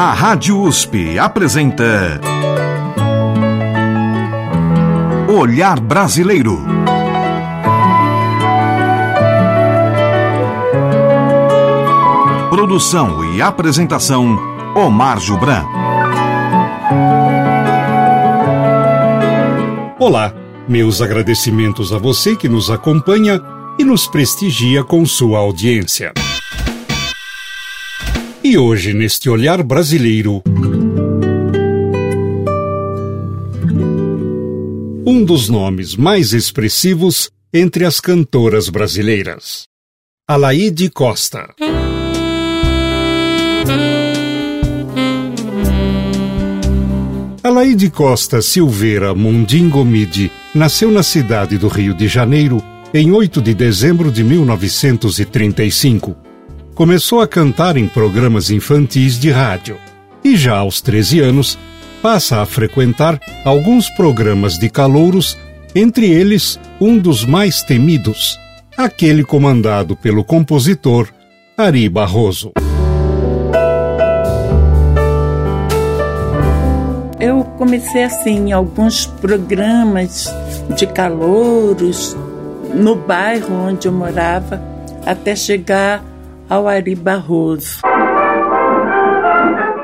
A Rádio USP apresenta Olhar Brasileiro. Produção e apresentação Omar Jubran. Olá, meus agradecimentos a você que nos acompanha e nos prestigia com sua audiência. E hoje, neste olhar brasileiro, um dos nomes mais expressivos entre as cantoras brasileiras, Alaide Costa. Alaide Costa Silveira Mundingomide nasceu na cidade do Rio de Janeiro em 8 de dezembro de 1935 começou a cantar em programas infantis de rádio e já aos 13 anos passa a frequentar alguns programas de calouros, entre eles um dos mais temidos, aquele comandado pelo compositor Ari Barroso. Eu comecei assim alguns programas de calouros no bairro onde eu morava até chegar ao Ari Barroso.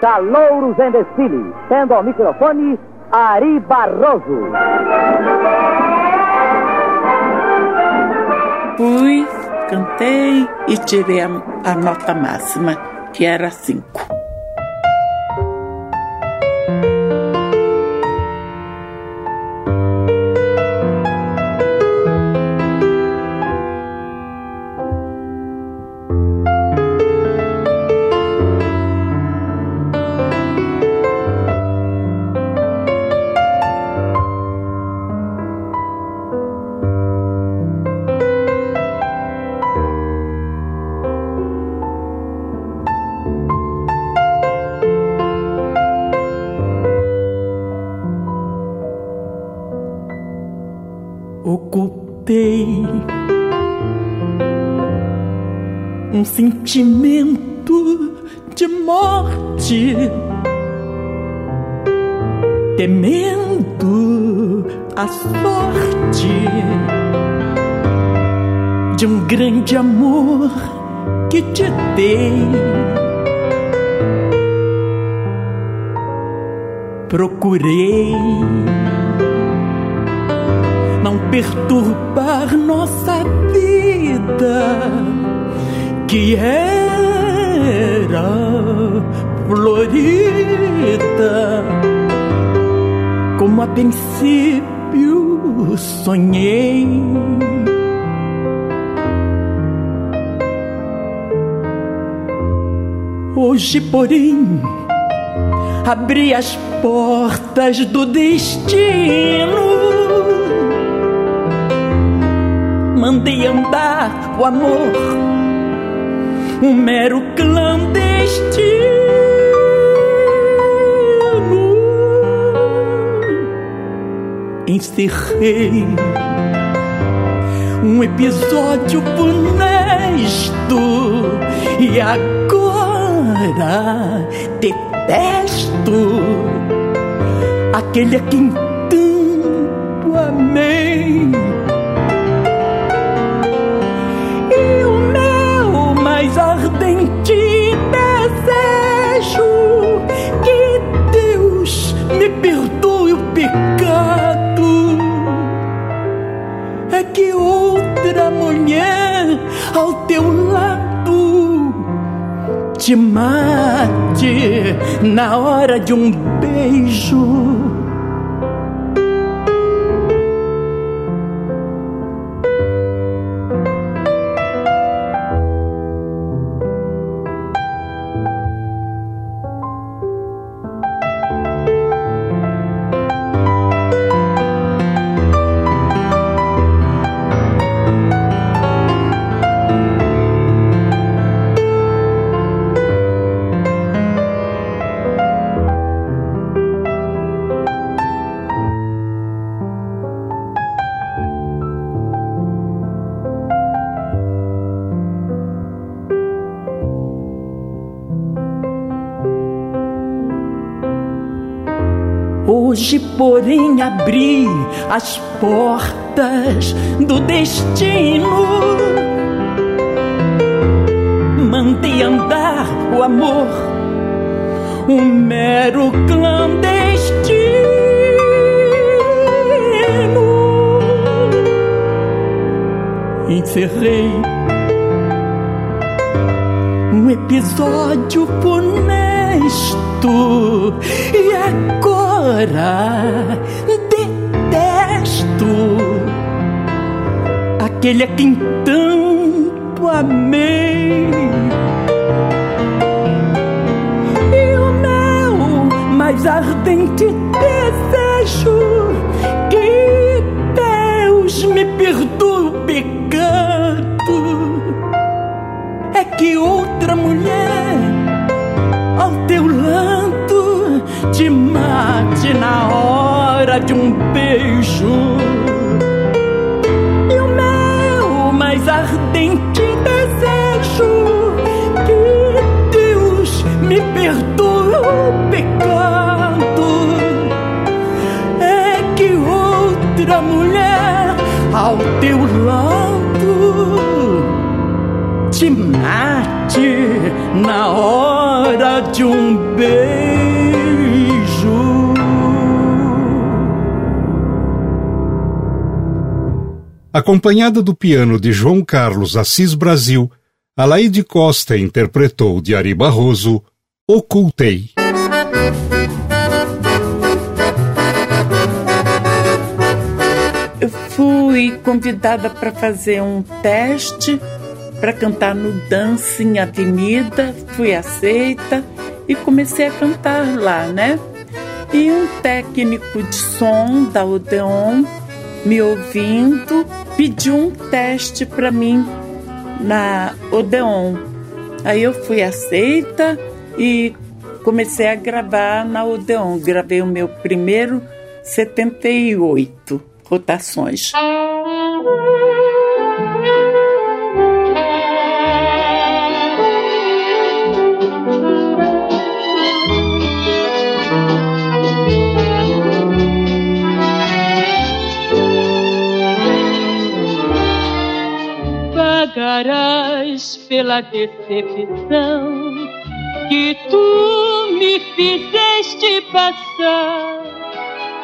Calouros em desfile, tendo ao microfone Ari Barroso. Fui, cantei e tirei a, a nota máxima, que era cinco. Grande amor que te dei. Procurei não perturbar nossa vida, que era florida, como a princípio sonhei. Hoje, porém, abri as portas do destino mandei andar o amor, um mero clandestino. Encerrei um episódio funesto e agora detesto aquele a quem tanto amei. mais ardente desejo que Deus me perdoe o pecado. É que outra mulher ao teu lado te mate na hora de um beijo porém, abri as portas do destino. Mandei andar o amor, um mero clandestino. Encerrei um episódio funesto e agora aquele a quem tanto amei. E o meu mais ardente desejo que Deus me perdoe o pecado é que outra mulher ao teu lado te mate na hora de um beijo. Mais ardente desejo que Deus me perdoe o pecado é que outra mulher ao teu lado te mate na hora de um beijo. Acompanhada do piano de João Carlos Assis Brasil, Alaide Costa interpretou de Ari Barroso Ocultei. Eu fui convidada para fazer um teste para cantar no Dancing Avenida, fui aceita e comecei a cantar lá, né? E um técnico de som da Odeon, me ouvindo, pediu um teste para mim na Odeon. Aí eu fui aceita e comecei a gravar na Odeon. Gravei o meu primeiro 78 rotações. Pagarás pela decepção que tu me fizeste passar.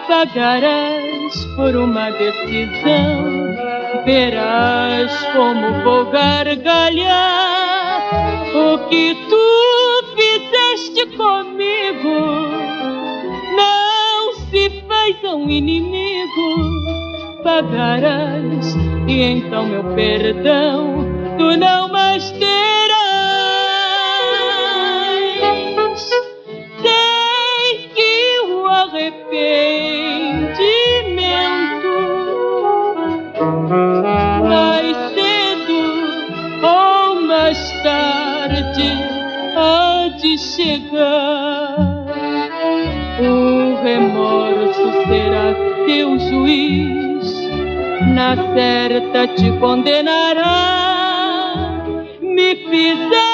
Pagarás por uma decisão, verás como vou gargalhar o que tu fizeste comigo. Não se faz um inimigo pagarás e então meu perdão tu não mais terás. Sei que o arrependimento mais cedo ou mais tarde há de chegar. O remorso será teu juiz na certa te condenará. Me fizeste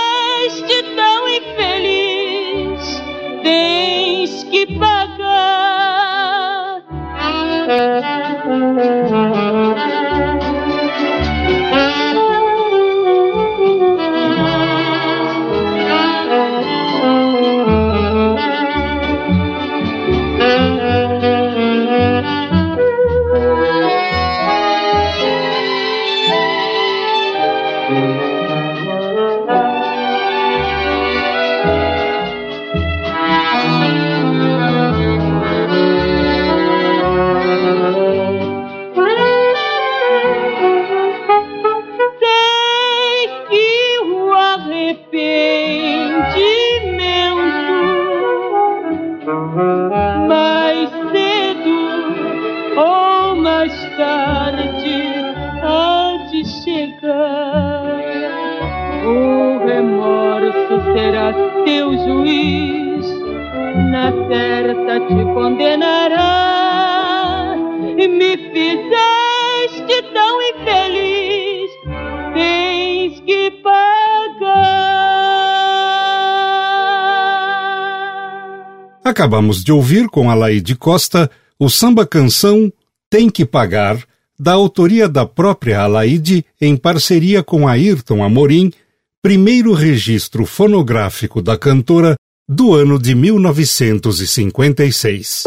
Acabamos de ouvir com Alaide Costa o samba canção Tem que Pagar, da autoria da própria Alaide, em parceria com Ayrton Amorim, primeiro registro fonográfico da cantora do ano de 1956.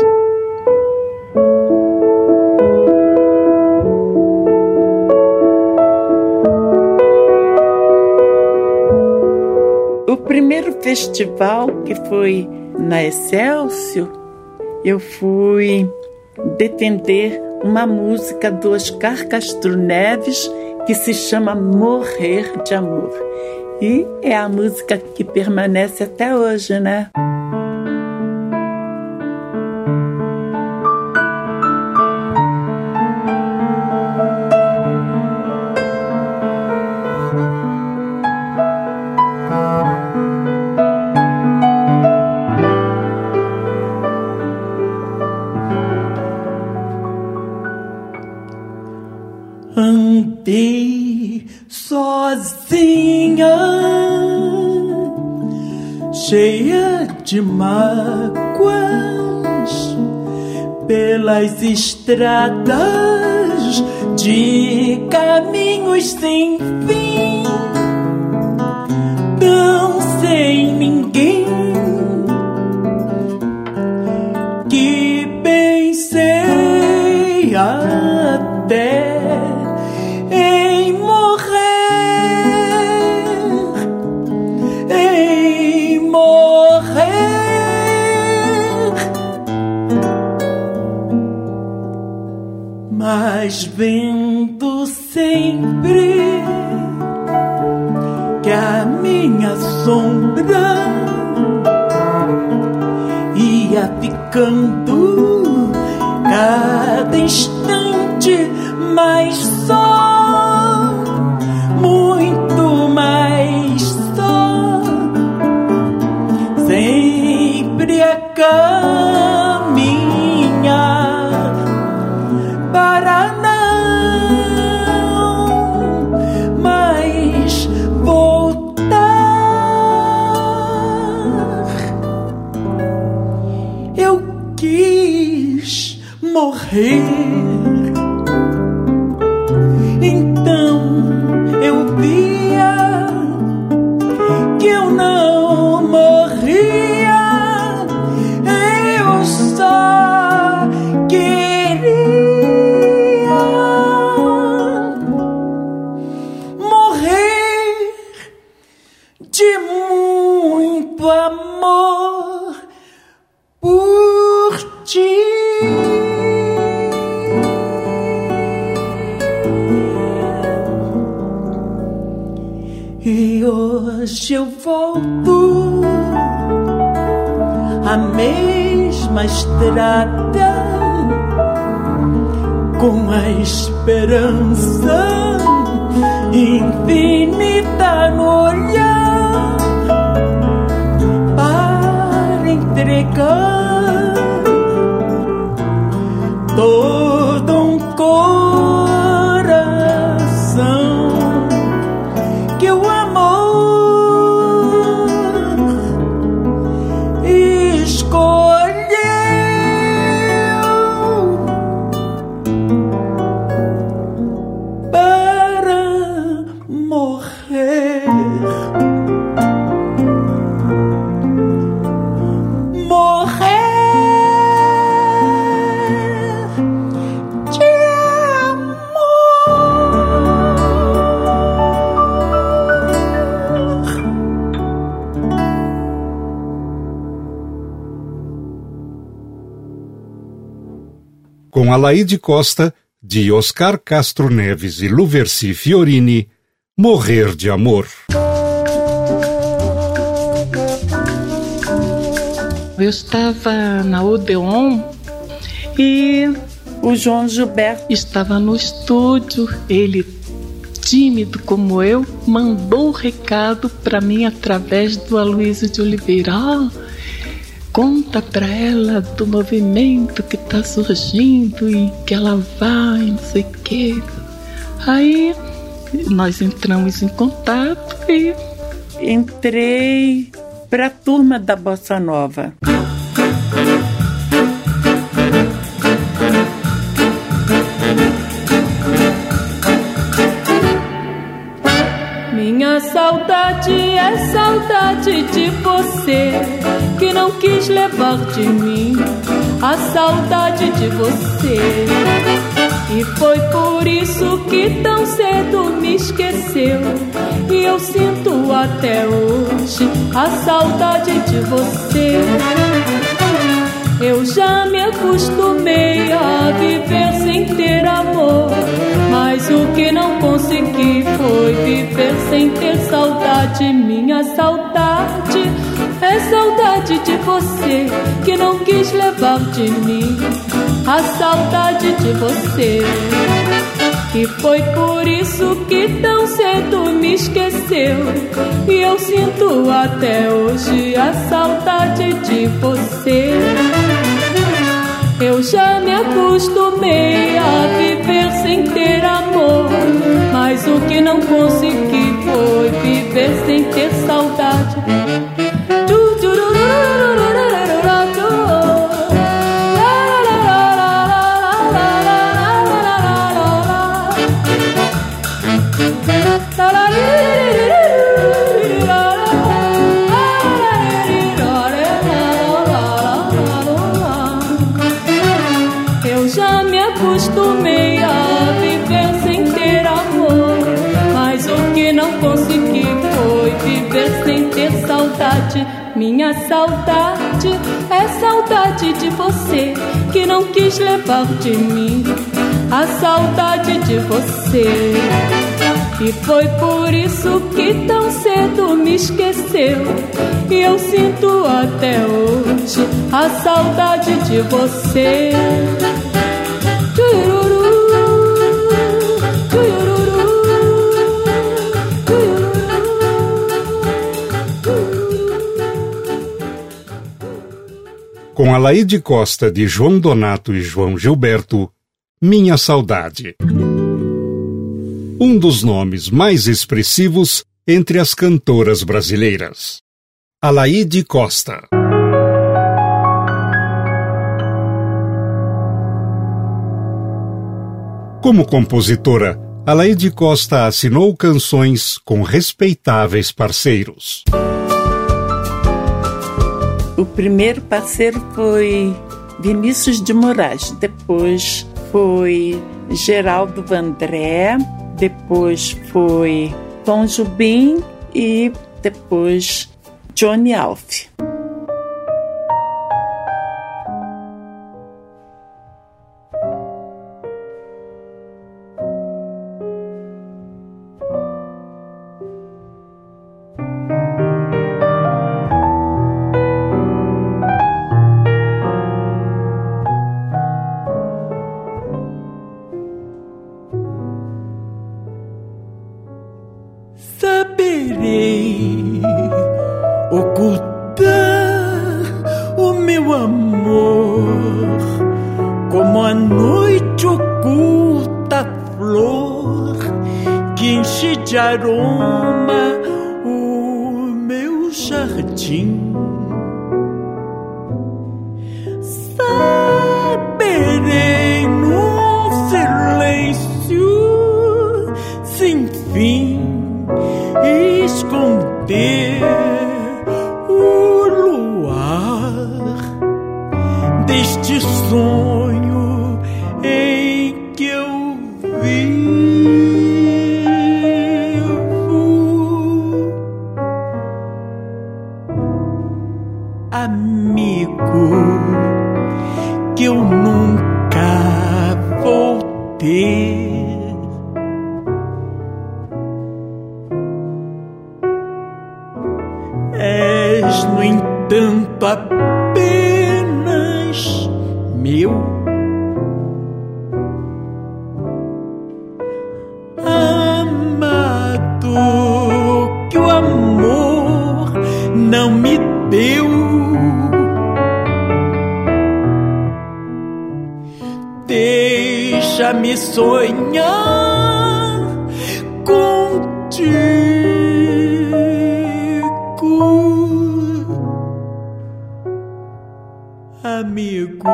O primeiro festival que foi na Excelsior, eu fui defender uma música do Oscar Castro Neves que se chama Morrer de Amor. E é a música que permanece até hoje, né? Pelas com Alaide Costa, de Oscar Castro Neves e Luverci Fiorini, Morrer de Amor. Eu estava na Odeon e o João Gilberto estava no estúdio. Ele, tímido como eu, mandou o recado para mim através do Aloysio de Oliveira. Ah, conta para ela do movimento que está surgindo e que ela vai, não sei o quê. Aí nós entramos em contato e entrei para a turma da Bossa Nova. Saudade é saudade de você que não quis levar de mim a saudade de você. E foi por isso que tão cedo me esqueceu. E eu sinto até hoje a saudade de você. Eu já me acostumei a viver sem ter amor. Mas o que não consegui foi viver sem ter saudade. Minha saudade é saudade de você que não quis levar de mim a saudade de você. E foi por isso que tão cedo me esqueceu. E eu sinto até hoje a saudade de você. Eu já me acostumei a viver sem ter amor. Mas o que não consegui foi viver sem ter saudade. Minha saudade é saudade de você que não quis levar de mim a saudade de você. E foi por isso que tão cedo me esqueceu. E eu sinto até hoje a saudade de você. Alaide Costa de João Donato e João Gilberto, Minha Saudade. Um dos nomes mais expressivos entre as cantoras brasileiras. Alaide Costa. Como compositora, Alaide Costa assinou canções com respeitáveis parceiros. O primeiro parceiro foi Vinícius de Moraes, depois foi Geraldo Vandré, depois foi Tom Jubim e depois Johnny Alf. amigo que eu nunca vou ter. És, no entanto, apenas meu. me sonhar contigo, amigo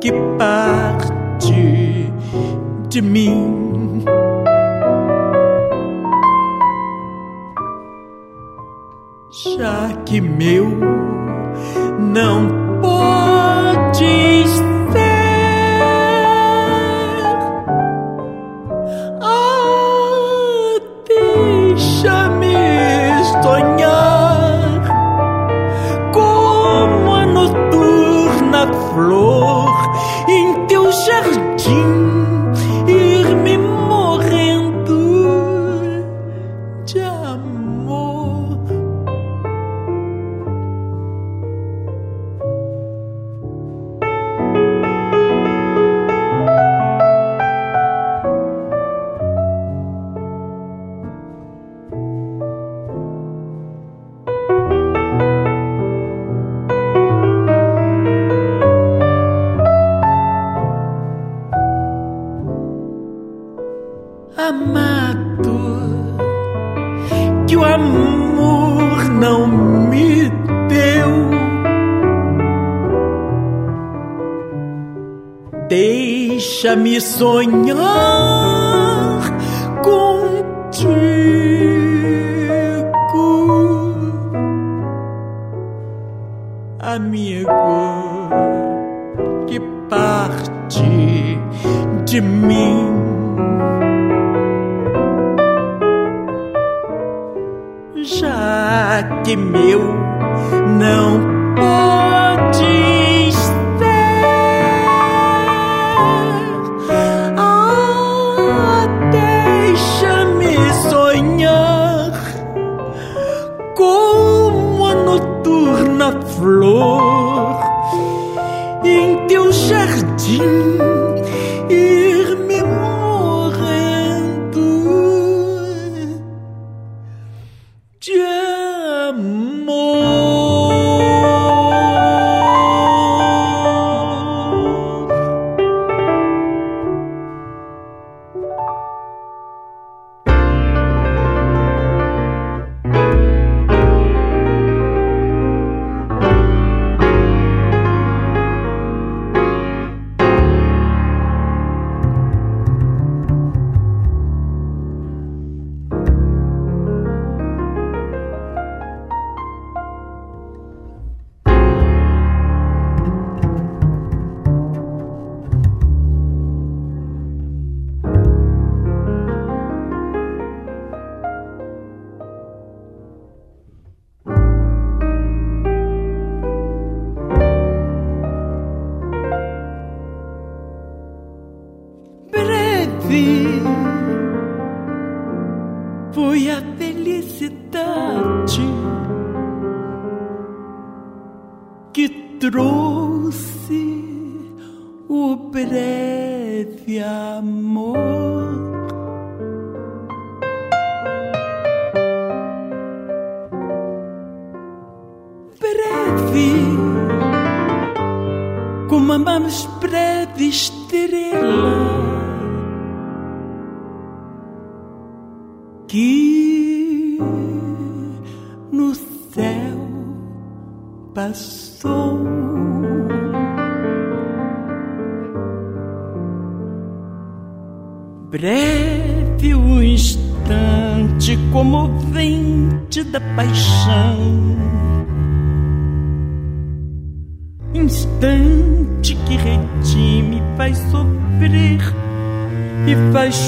que parte de mim. Já que meu não Deixa-me sonhar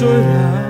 e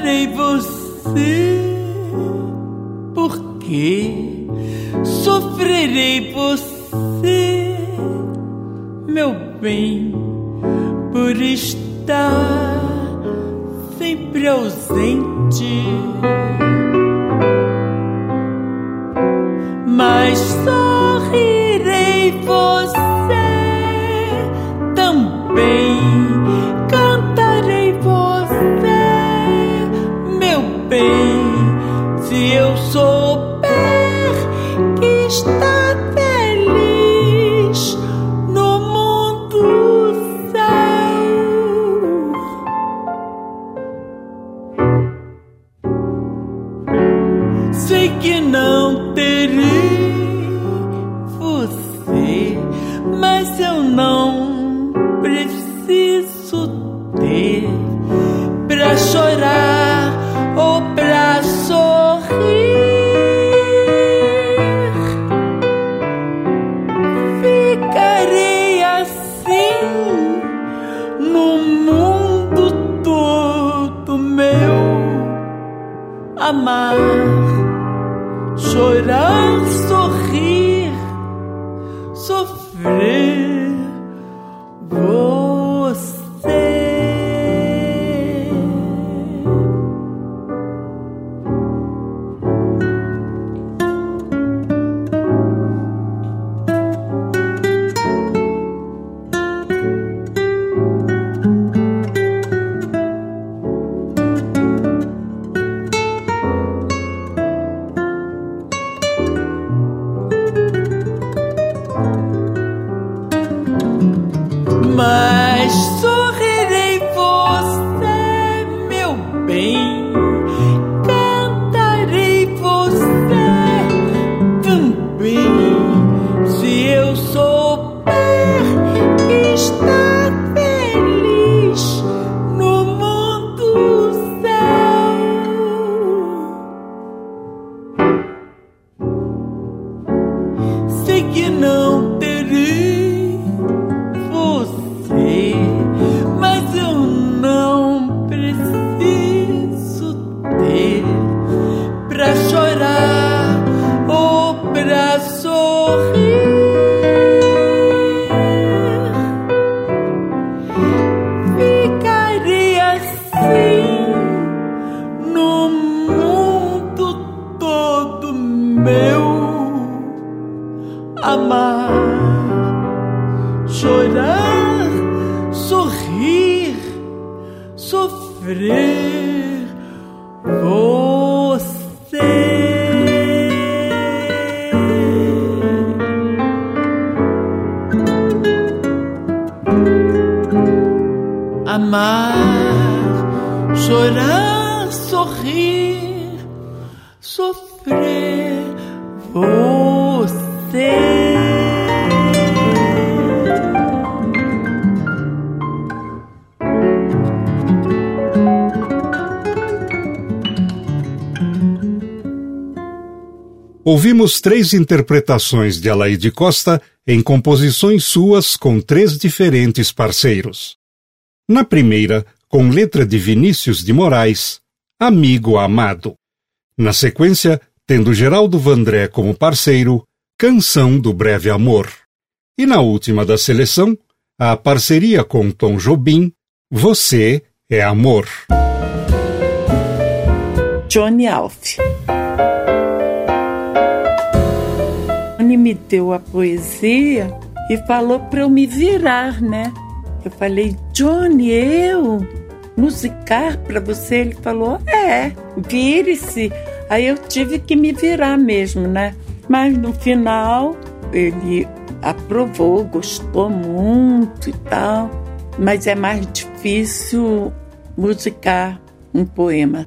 encontrarei você. Porque sofrerei você, meu bem, por estar sempre ausente. Mas só Ouvimos três interpretações de Alaide Costa em composições suas com três diferentes parceiros. Na primeira, com letra de Vinícius de Moraes, Amigo Amado. Na sequência, tendo Geraldo Vandré como parceiro, Canção do Breve Amor. E na última da seleção, a parceria com Tom Jobim, Você é Amor. Johnny Alf. Me deu a poesia e falou para eu me virar, né? Eu falei, Johnny, eu musicar para você? Ele falou, é, vire-se. Aí eu tive que me virar mesmo, né? Mas no final ele aprovou, gostou muito e tal. Mas é mais difícil musicar um poema.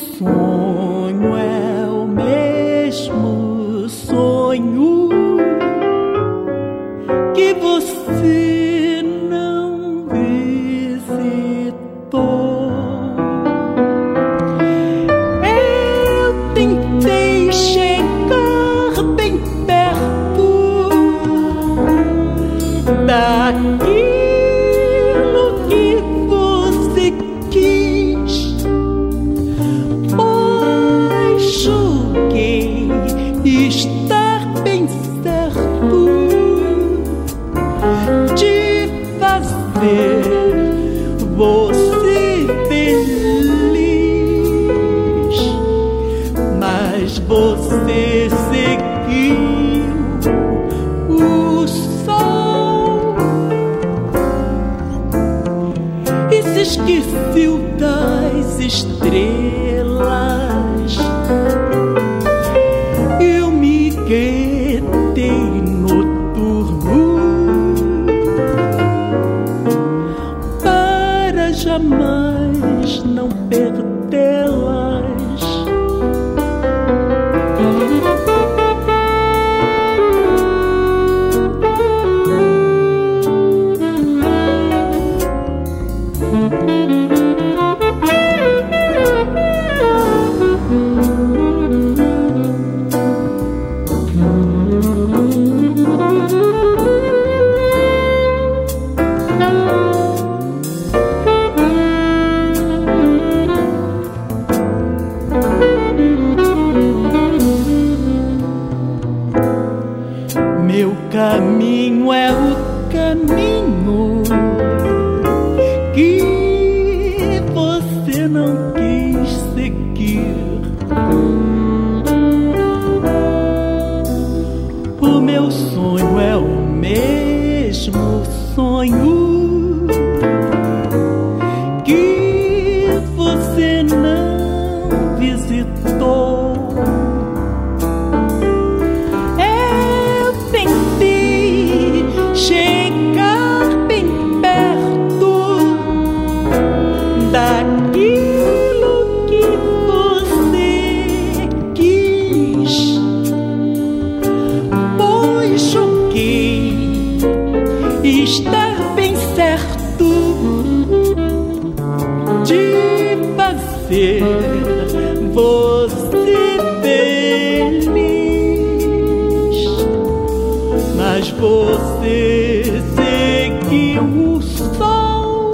você seguiu o sol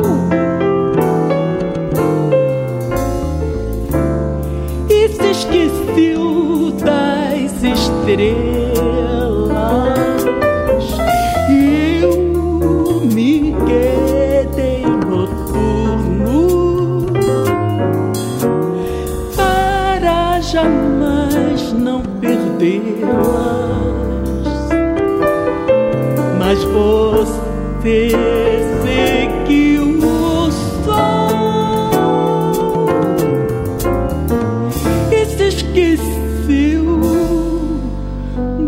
e se esqueceu das estrelas. Você seguiu o sol e se esqueceu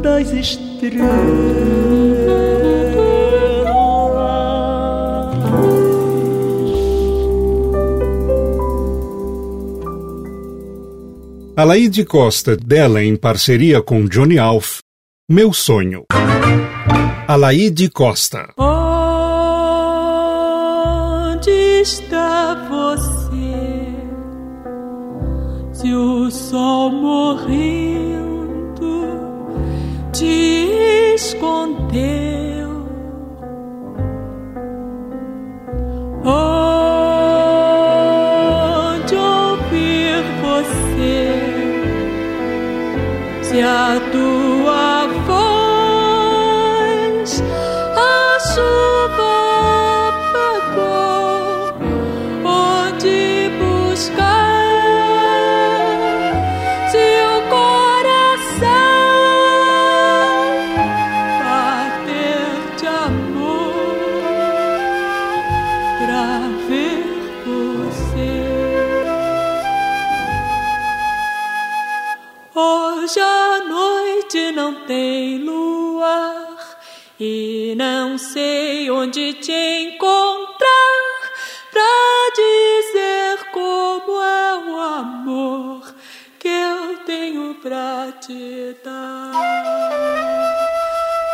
das estrelas. Alaide Costa, dela em parceria com Johnny Alf, Meu Sonho. Alaide Costa. Está você? Se o sol morrendo te escondeu. Onde ouvir você? Se a tua e não sei onde te encontrar pra dizer como é o amor que eu tenho pra te dar.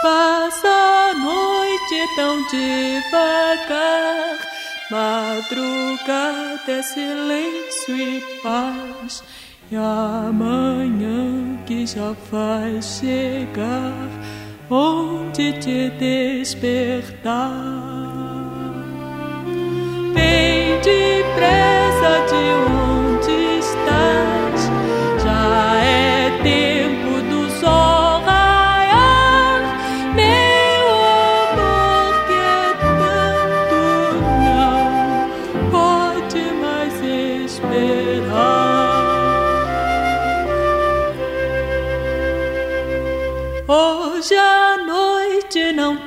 Passa a noite tão devagar, madrugada é silêncio e paz. E amanhã que já vai chegar, onde te despertar. Vem depressa de onde estás,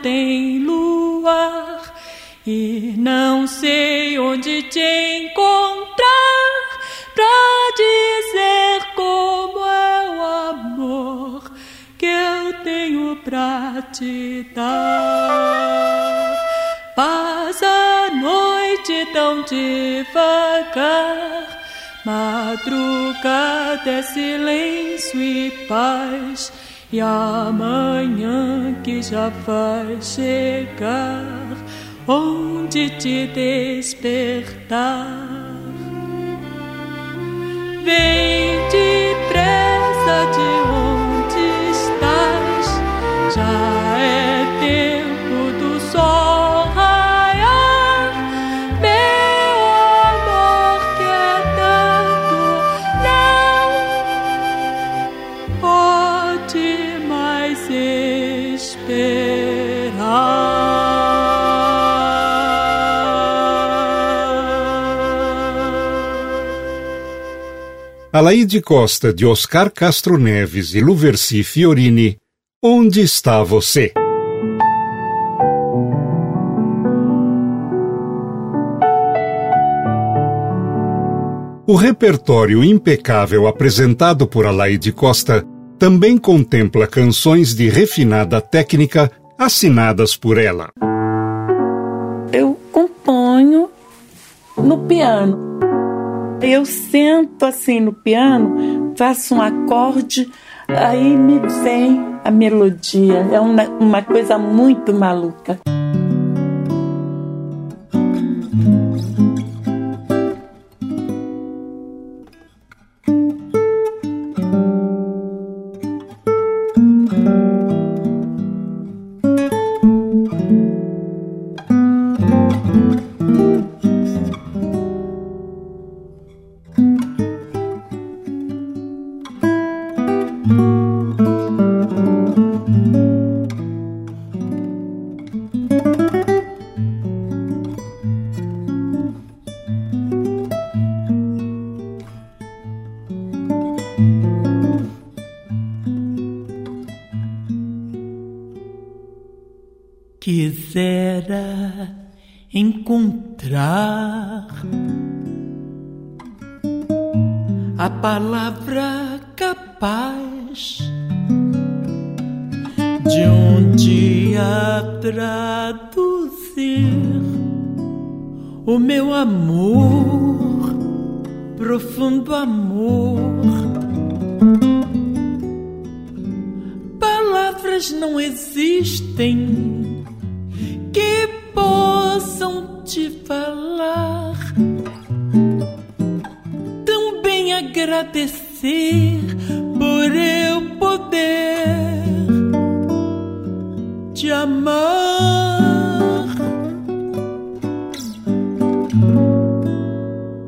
tem luar e não sei onde te encontrar pra dizer como é o amor que eu tenho pra te dar. Passa a noite tão devagar, madrugada é silêncio e paz. E amanhã que já vai chegar, onde te despertar. Vem depressa de Alaide Costa, de Oscar Castro Neves e Luverci Fiorini, Onde está você? O repertório impecável apresentado por Alaide Costa também contempla canções de refinada técnica assinadas por ela. Eu componho no piano. Eu sento assim no piano, faço um acorde, aí me vem a melodia. É uma, uma coisa muito maluca. Quisera encontrar a palavra capaz de um dia traduzir o meu amor, profundo amor. Palavras não existem te falar. Também agradecer por eu poder te amar.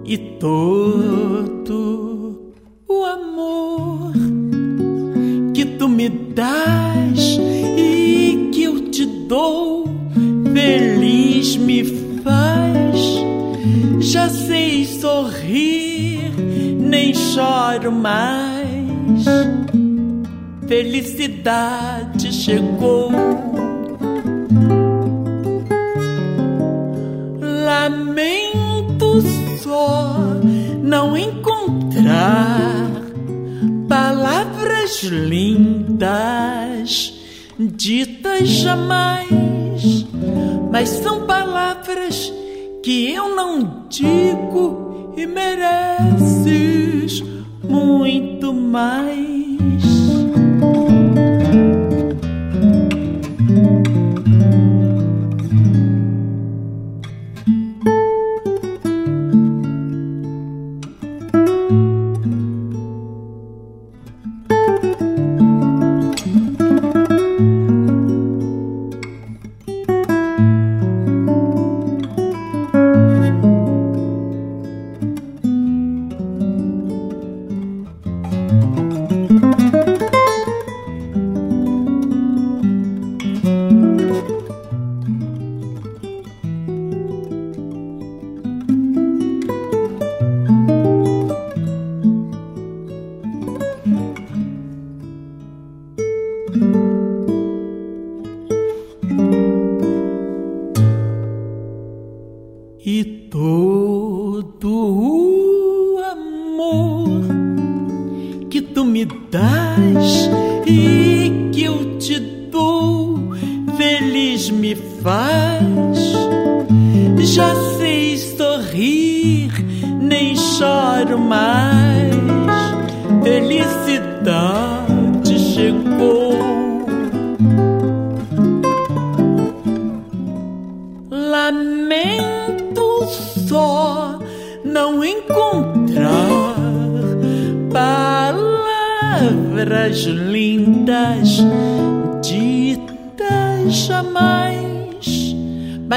E todo choro mais. Felicidade chegou. Lamento só não encontrar palavras lindas ditas jamais, mas são palavras que eu não digo e mereces muito mais.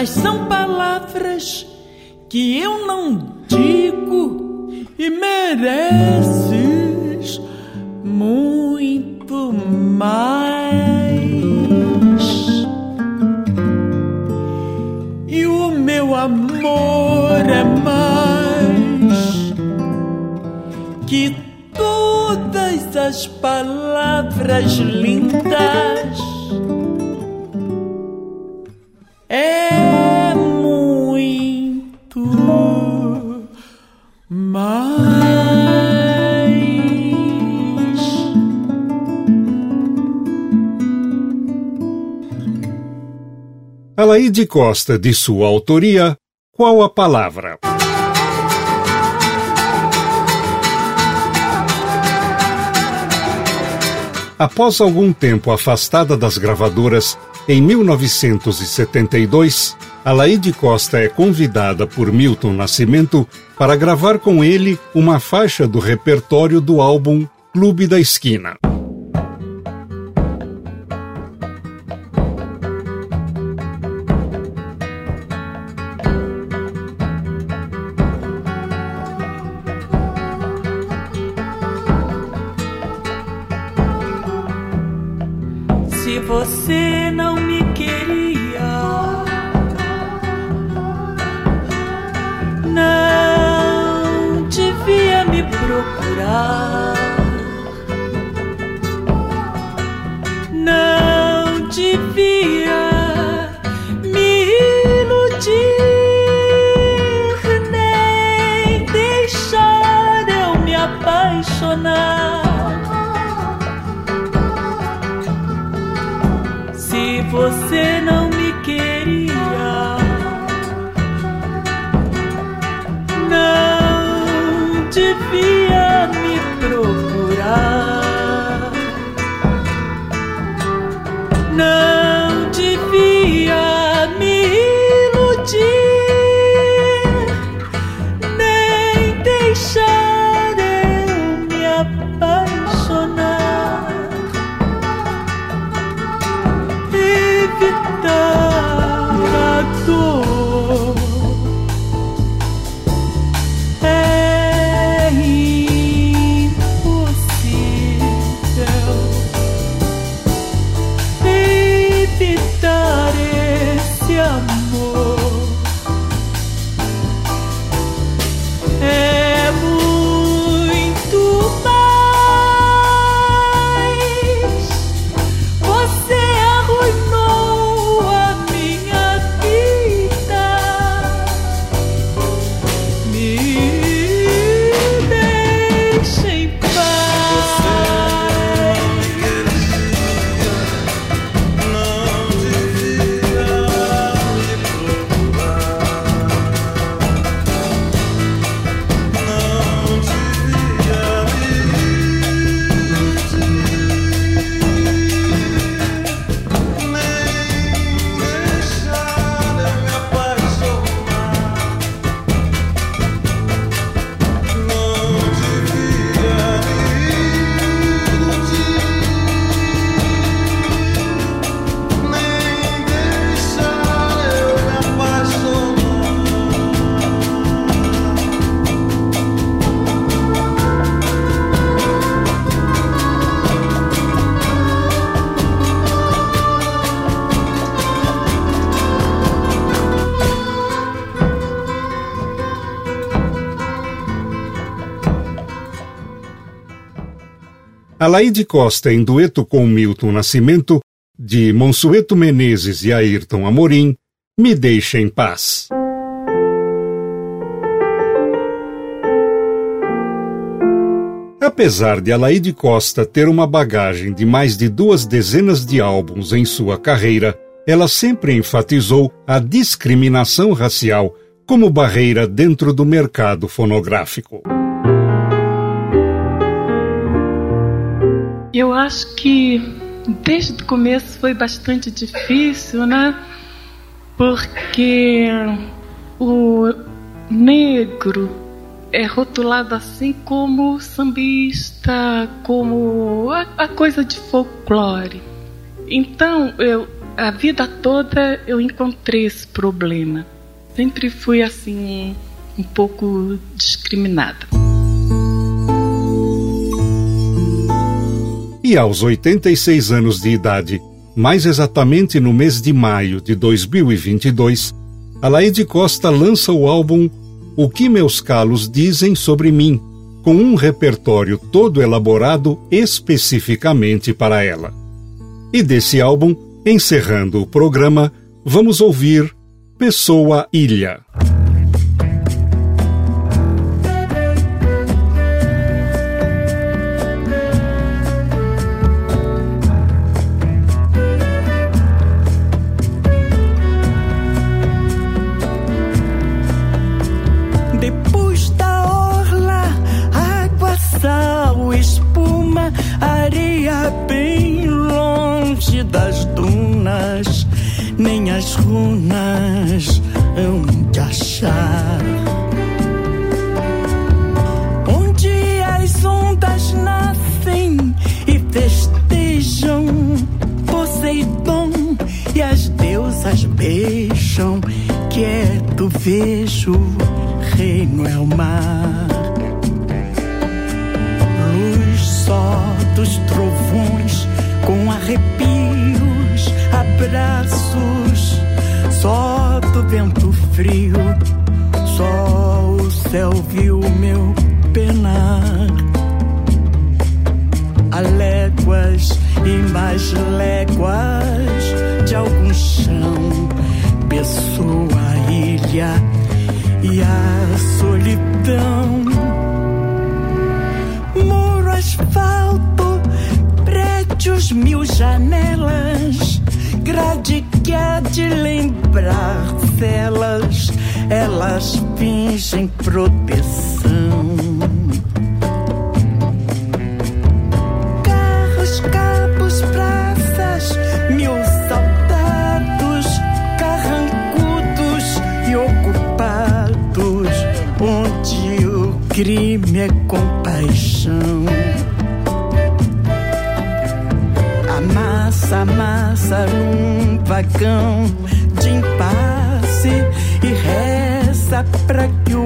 mas são palavras que eu não digo e mereces muito mais. E o meu amor é mais que todas as palavras lindas Mm. Alaide Costa, de sua autoria, Qual a Palavra? Após algum tempo afastada das gravadoras, em 1972, Alaide Costa é convidada por Milton Nascimento para gravar com ele uma faixa do repertório do álbum Clube da Esquina. Alaide Costa em dueto com Milton Nascimento, de Monsueto Menezes e Ayrton Amorim, Me Deixa em Paz. Apesar de Alaide Costa ter uma bagagem de mais de duas dezenas de álbuns em sua carreira, ela sempre enfatizou a discriminação racial como barreira dentro do mercado fonográfico. Eu acho que desde o começo foi bastante difícil, né? Porque o negro é rotulado assim como sambista, como a, a coisa de folclore. Então, eu a vida toda eu encontrei esse problema. Sempre fui assim um pouco discriminada. E aos 86 anos de idade, mais exatamente no mês de maio de 2022, Alaide Costa lança o álbum O que Meus Calos Dizem Sobre Mim, com um repertório todo elaborado especificamente para ela. E desse álbum, encerrando o programa, vamos ouvir Pessoa Ilha. Vejo, reino é o mar. Luz só dos trovões com arrepios, abraços, só do vento frio, só o céu viu meu penar. A léguas e mais léguas de algum chão, pessoa, e a solidão. Muro, asfalto, prédios, mil janelas, grade que há de lembrar celas, elas fingem proteção. Crime é compaixão. Amassa, amassa num vagão de impasse e reza pra que o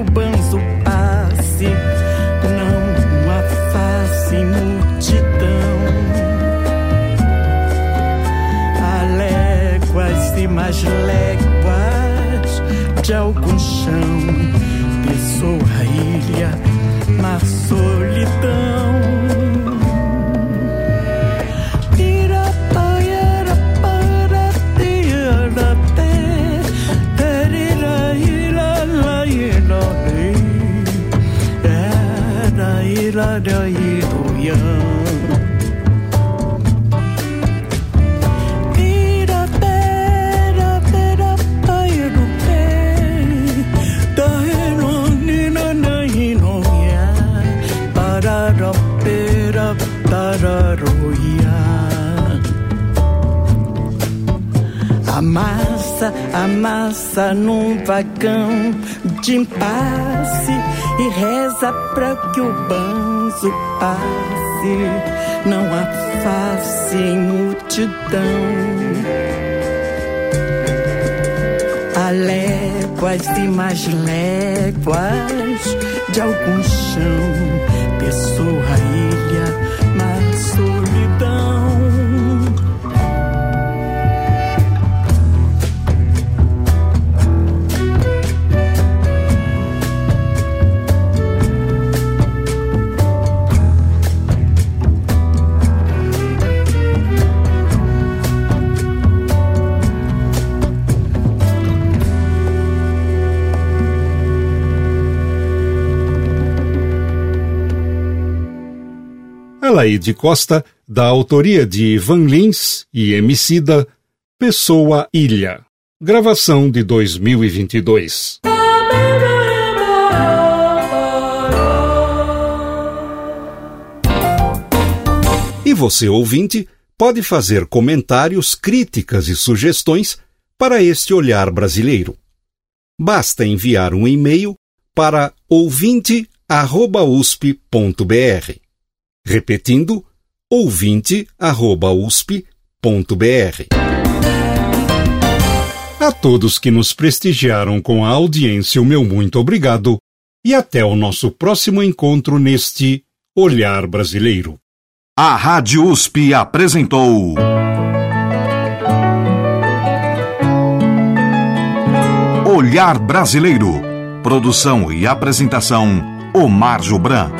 Amassa, num vagão de impasse e reza pra que o banzo passe. Não há face em multidão. Há léguas e mais léguas de algum chão, pessoa, Alaide Costa, da autoria de Ivan Lins e Emicida, Pessoa Ilha. Gravação de 2022. E você, ouvinte, pode fazer comentários, críticas e sugestões para este olhar brasileiro. Basta enviar um e-mail para ouvinte@usp.br. Repetindo, ouvinte@usp.br. A todos que nos prestigiaram com a audiência, o meu muito obrigado e até o nosso próximo encontro neste Olhar Brasileiro. A Rádio USP apresentou. Olhar Brasileiro. Produção e apresentação: Omar Jobran.